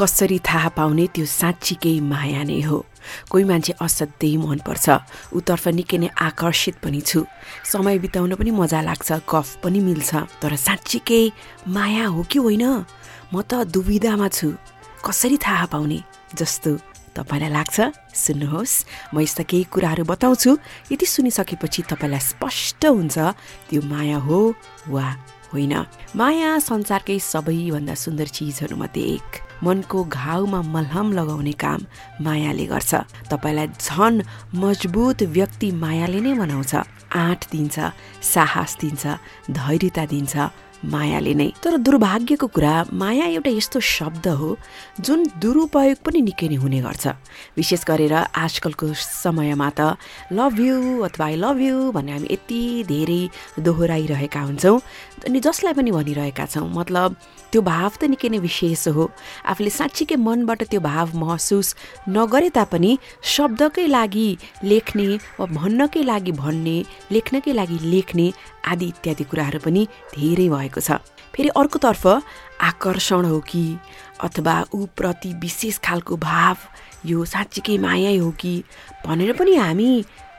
कसरी थाहा पाउने त्यो साँच्चीकै माया नै हो। कोही मान्छे असाध्यै मनपर्छ। उतर्फ निकै नै आकर्षित पनि छु। समय बिताउन पनि मजा लाग्छ गफ पनि मिल्छ। तर साँच्चीकै माया हो कि होइन? म त दुविधामा छु। कसरी थाहा पाउने? जस्तो तपाईँलाई लाग्छ सुन्नुहोस्। म यस्ता केही कुराहरू बताउँछु। यति सुनिसकेपछि तपाईँलाई स्पष्ट हुन्छ त्यो माया हो वा होइन। माया संसारकै सबैभन्दा सुन्दर चिजहरूमध्ये एक। मनको घाउमा मलहम लगाउने काम मायाले गर्छ। तपाईँलाई झन मजबुत व्यक्ति मायाले नै बनाउँछ आँट दिन्छ साहस दिन्छ धैर्यता दिन्छ मायाले नै। तर दुर्भाग्यको कुरा माया एउटा यस्तो शब्द हो जुन दुरुपयोग पनि निकै नै हुने गर्छ। विशेष गरेर आजकलको समयमा त लभ यु अथवा आई लभ यु भन्ने हामी यति धेरै दोहोऱ्याइरहेका हुन्छौँ। अनि जसलाई पनि भनिरहेका छौँ मतलब त्यो भाव त निकै नै विशेष हो। आफूले साँच्चीकै मनबाट त्यो भाव महसुस नगरे तापनि शब्दकै लागि लेख्ने वा भन्नकै लागि भन्ने लेख्नकै लागि लेख्ने आदि इत्यादि कुराहरू पनि धेरै भएको छ। फेरि अर्कोतर्फ आकर्षण हो कि अथवा ऊप्रति विशेष खालको भाव यो साँच्चीकै माया हो कि भनेर पनि हामी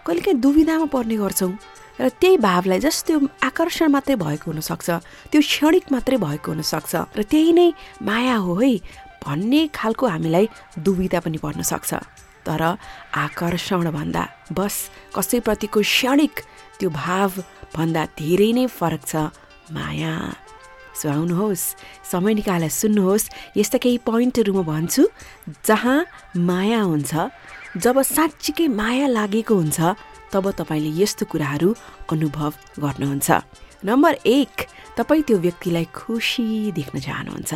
कहिलेकाहीँ दुविधामा पर्ने गर्छौँ। र त्यही भावलाई जस्ट त्यो आकर्षण मात्रै भएको हुनसक्छ त्यो क्षणिक मात्रै भएको हुनसक्छ र त्यही नै माया हो है भन्ने खालको हामीलाई दुविधा पनि पर्न सक्छ। तर आकर्षण भन्दा बस कसैप्रतिको क्षणिक त्यो भाव भन्दा धेरै नै फरक छ। माया। सो आउनुहोस् समय निकालेर सुन्नुहोस् यस्ता केही पोइन्टहरू म भन्छु जहाँ माया हुन्छ। जब साँच्चीकै माया लागेको हुन्छ तब तपाईँले यस्तो कुराहरू अनुभव गर्नुहुन्छ। नम्बर एक तपाईँ त्यो व्यक्तिलाई खुसी देख्न चाहनुहुन्छ।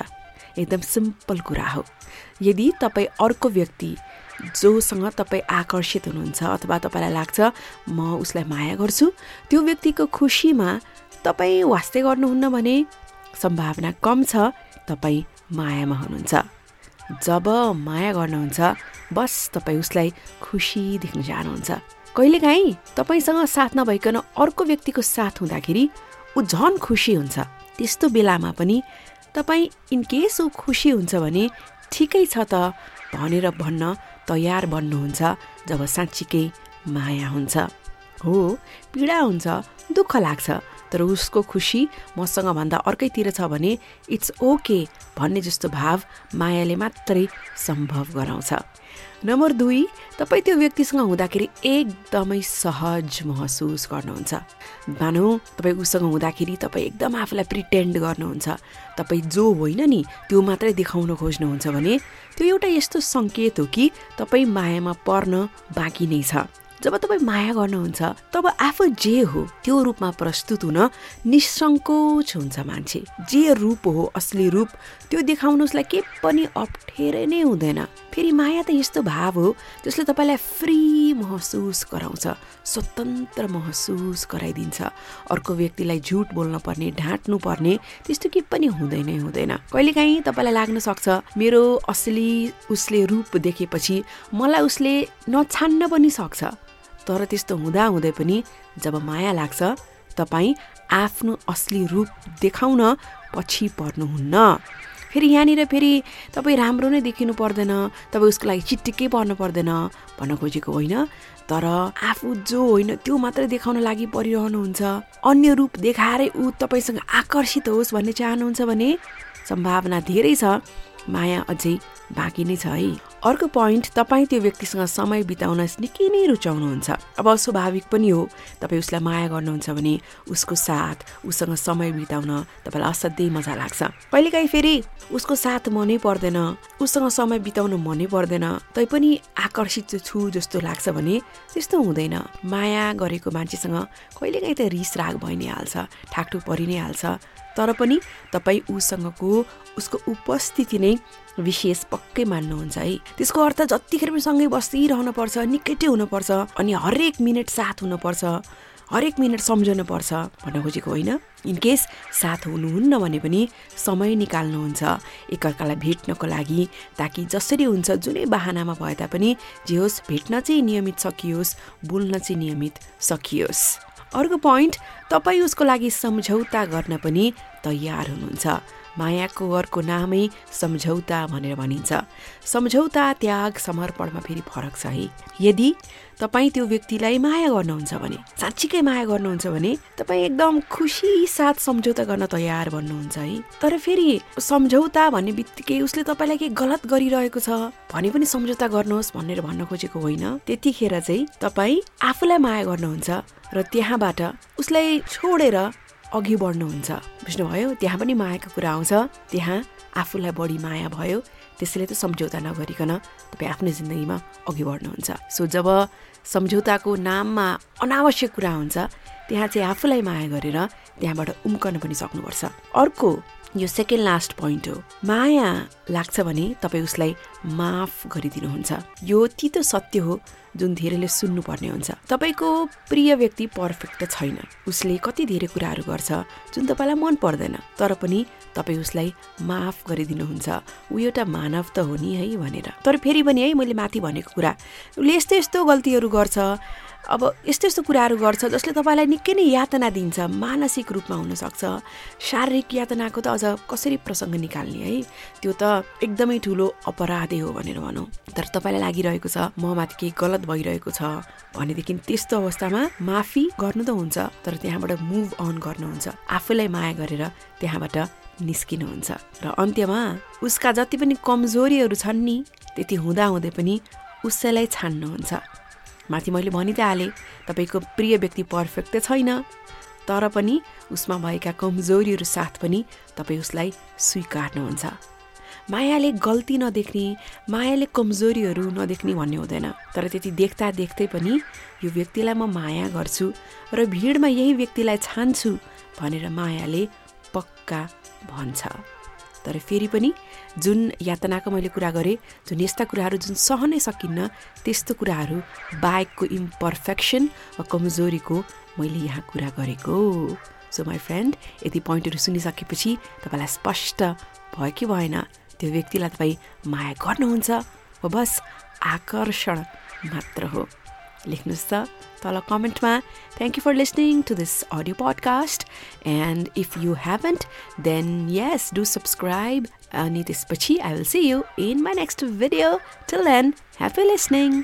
एकदम सिम्पल कुरा हो। यदि तपाईँ अर्को व्यक्ति जोसँग तपाईँ आकर्षित हुनुहुन्छ अथवा तपाईँलाई लाग्छ म उसलाई माया गर्छु त्यो व्यक्तिको खुसीमा तपाईँ वास्तै गर्नुहुन्न भने सम्भावना कम छ तपाईँ मायामा हुनुहुन्छ। जब माया गर्नुहुन्छ बस तपाईँ उसलाई खुसी देख्न चाहनुहुन्छ। कहिलेकाहीँ तपाईँसँग साथ नभइकन अर्को व्यक्तिको साथ हुँदाखेरि ऊ झन खुसी हुन्छ। त्यस्तो बेलामा पनि तपाईँ इनकेस ऊ खुसी हुन्छ भने ठिकै छ त भनेर भन्न तयार बन्नुहुन्छ जब साँच्चीकै माया हुन्छ। हो पीडा हुन्छ दुःख लाग्छ। तर उसको खुसी मसँग भन्दा अर्कैतिर छ भने इट्स ओके भन्ने जस्तो भाव मायाले मात्रै सम्भव गराउँछ। नम्बर दुई तपाईँ त्यो व्यक्तिसँग हुँदाखेरि एकदमै सहज महसुस गर्नुहुन्छ। मानौ तपाईँ उसँग हुँदाखेरि तपाईँ एकदम आफूलाई प्रिटेन्ड गर्नुहुन्छ। तपाईँ जो होइन नि त्यो मात्रै देखाउन खोज्नुहुन्छ भने त्यो एउटा यस्तो सङ्केत हो कि तपाईँ मायामा पर्न बाँकी नै छ। जब तपाईँ माया गर्नुहुन्छ तब आफू जे हो त्यो रूपमा प्रस्तुत हुन निसङ्कोच हुन्छ मान्छे। जे रूप हो असली रूप त्यो देखाउनु उसलाई के पनि अप्ठ्यारै नै हुँदैन। फेरि माया त यस्तो भाव हो जसले तपाईँलाई फ्री महसुस गराउँछ स्वतन्त्र महसुस गराइदिन्छ। अर्को व्यक्तिलाई झुट बोल्न पर्ने ढाँट्नु पर्ने त्यस्तो के पनि हुँदैन हुँदैन। कहिलेकाहीँ तपाईँलाई लाग्न सक्छ मेरो असली उसले रूप देखेपछि मलाई उसले नछान्न पनि सक्छ। तर त्यस्तो हुँदा हुँदै पनि जब माया लाग्छ तपाईँ आफ्नो असली रूप देखाउन पछि पर्नुहुन्न। फेरि यहाँनिर फेरि तपाईँ राम्रो नै देखिनु पर्दैन तपाईँ उसको लागि चिट्टिकै पर्नु पर्दैन भन्न खोजेको होइन। तर आफू जो होइन त्यो मात्रै देखाउन लागि परिरहनुहुन्छ। अन्य रूप देखाएरै ऊ तपाईँसँग आकर्षित होस् भन्ने चाहनुहुन्छ भने सम्भावना धेरै छ। माया अझै बाँकी नै छ है। अर्को पोइन्ट तपाईँ त्यो व्यक्तिसँग समय बिताउन निकै नै रुचाउनुहुन्छ। अब स्वाभाविक पनि हो तपाईँ उसलाई माया गर्नुहुन्छ भने उसको साथ उसँग समय बिताउन तपाईँलाई असाध्यै मजा लाग्छ। कहिलेकाहीँ फेरि उसको साथ मनै पर्दैन उसँग समय बिताउन मनै पर्दैन तैपनि आकर्षित छु जस्तो लाग्छ भने त्यस्तो हुँदैन। माया गरेको मान्छेसँग कहिलेकाहीँ त रिस राग भइ नै हाल्छ ठाकठुक परि नै हाल्छ तर पनि तपाईँ उसँगको उसको उपस्थिति नै विशेष पक्कै मान्नुहुन्छ है। त्यसको अर्थ जतिखेर पनि सँगै बसिरहनु पर्छ निकटै हुनुपर्छ अनि हरेक मिनट साथ हुनुपर्छ हरेक मिनट सम्झनु पर्छ भन्न खोजेको होइन इनकेस साथ हुनुहुन्न भने पनि समय निकाल्नुहुन्छ एकअर्कालाई भेट्नको लागि ताकि जसरी हुन्छ जुनै बाहनामा भए तापनि जे होस् भेट्न चाहिँ नियमित सकियोस् बोल्न चाहिँ नियमित सकियोस्। अर्को पोइन्ट तपाईँ उसको लागि सम्झौता गर्न पनि तयार हुनुहुन्छ। मायाको अर्को नामै सम्झौता भनेर भनिन्छ। सम्झौता त्याग समर्पणमा फेरि फरक छ है। यदि तपाईँ त्यो व्यक्तिलाई माया गर्नुहुन्छ भने साँच्चीकै माया गर्नुहुन्छ भने तपाईँ एकदम खुसी साथ सम्झौता गर्न तयार भन्नुहुन्छ है। तर फेरि सम्झौता भन्ने बित्तिकै उसले तपाईँलाई केही गलत गरिरहेको छ भने पनि सम्झौता गर्नुहोस् भनेर भन्न खोजेको होइन। त्यतिखेर चाहिँ तपाईँ आफूलाई माया गर्नुहुन्छ र त्यहाँबाट उसलाई छोडेर अघि बढ्नुहुन्छ। बुझ्नुभयो त्यहाँ पनि मायाको कुरा आउँछ। त्यहाँ आफूलाई बढी माया भयो त्यसैले त सम्झौता नगरिकन तपाईँ आफ्नो जिन्दगीमा अघि बढ्नुहुन्छ। सो जब सम्झौताको नाममा अनावश्यक कुरा हुन्छ त्यहाँ चाहिँ आफूलाई माया गरेर त्यहाँबाट उम्कन पनि सक्नुपर्छ। अर्को यो सेकेन्ड लास्ट पोइन्ट हो। माया लाग्छ भने तपाईँ उसलाई माफ गरिदिनुहुन्छ। यो तितो सत्य हो। जुन धेरैले सुन्नुपर्ने हुन्छ। तपाईँको प्रिय व्यक्ति पर्फेक्ट त छैन। उसले कति धेरै कुराहरू गर्छ जुन तपाईँलाई मन पर्दैन तर पनि तपाईँ उसलाई माफ गरिदिनुहुन्छ। ऊ एउटा मानव त हो नि है भनेर। तर फेरि पनि है मैले माथि भनेको कुरा उसले यस्तो यस्तो गल्तीहरू गर्छ अब यस्तो यस्तो कुराहरू गर्छ जसले तपाईँलाई निकै नै यातना दिन्छ मानसिक रूपमा हुनसक्छ। शारीरिक यातनाको त अझ कसरी प्रसङ्ग निकाल्ने है? त्यो त एकदमै ठुलो अपराधै हो भनेर भनौँ। तर तपाईँलाई लागिरहेको छ म माथि केही गलत भइरहेको छ। भनेदेखि त्यस्तो अवस्थामा माफी गर्नु त हुन्छ तर त्यहाँबाट मुभ अन गर्नुहुन्छ आफूलाई माया गरेर त्यहाँबाट निस्किनुहुन्छ र अन्त्यमा उसका जति पनि कमजोरीहरू छन् नि त्यति हुँदाहुँदै पनि उसैलाई छान्नुहुन्छ माथि मैले भनि त हालेँ तपाईँको प्रिय व्यक्ति पर्फेक्ट त छैन तर पनि उसमा भएका कमजोरीहरू साथ पनि तपाईँ उसलाई स्वीकार्नुहुन्छ मायाले गल्ती नदेख्ने मायाले कमजोरीहरू नदेख्ने भन्ने हुँदैन। तर त्यति देख्दा देख्दै पनि यो व्यक्तिलाई म माया गर्छु र भिडमा यही व्यक्तिलाई छान्छु भनेर मायाले पक्का भन्छ। तर फेरि पनि जुन यातनाको मैले कुरा गरेँ जुन यस्ता कुराहरू जुन सहनै सकिन्न त्यस्तो कुराहरू बाइकको इम्पर्फेक्सन वा कमजोरीको मैले यहाँ कुरा गरेको। सो माई फ्रेन्ड यति पोइन्टहरू सुनिसकेपछि तपाईँलाई स्पष्ट भयो कि भएन? त्यो व्यक्तिलाई तपाईँ माया गर्नुहुन्छ वा बस आकर्षण मात्र हो। लेख्नुहोस् त तल कमेन्टमा। Thank you for listening to this audio podcast and if you haven't then yes do subscribe अनि त्यसपछि I will see you in my next video till then happy listening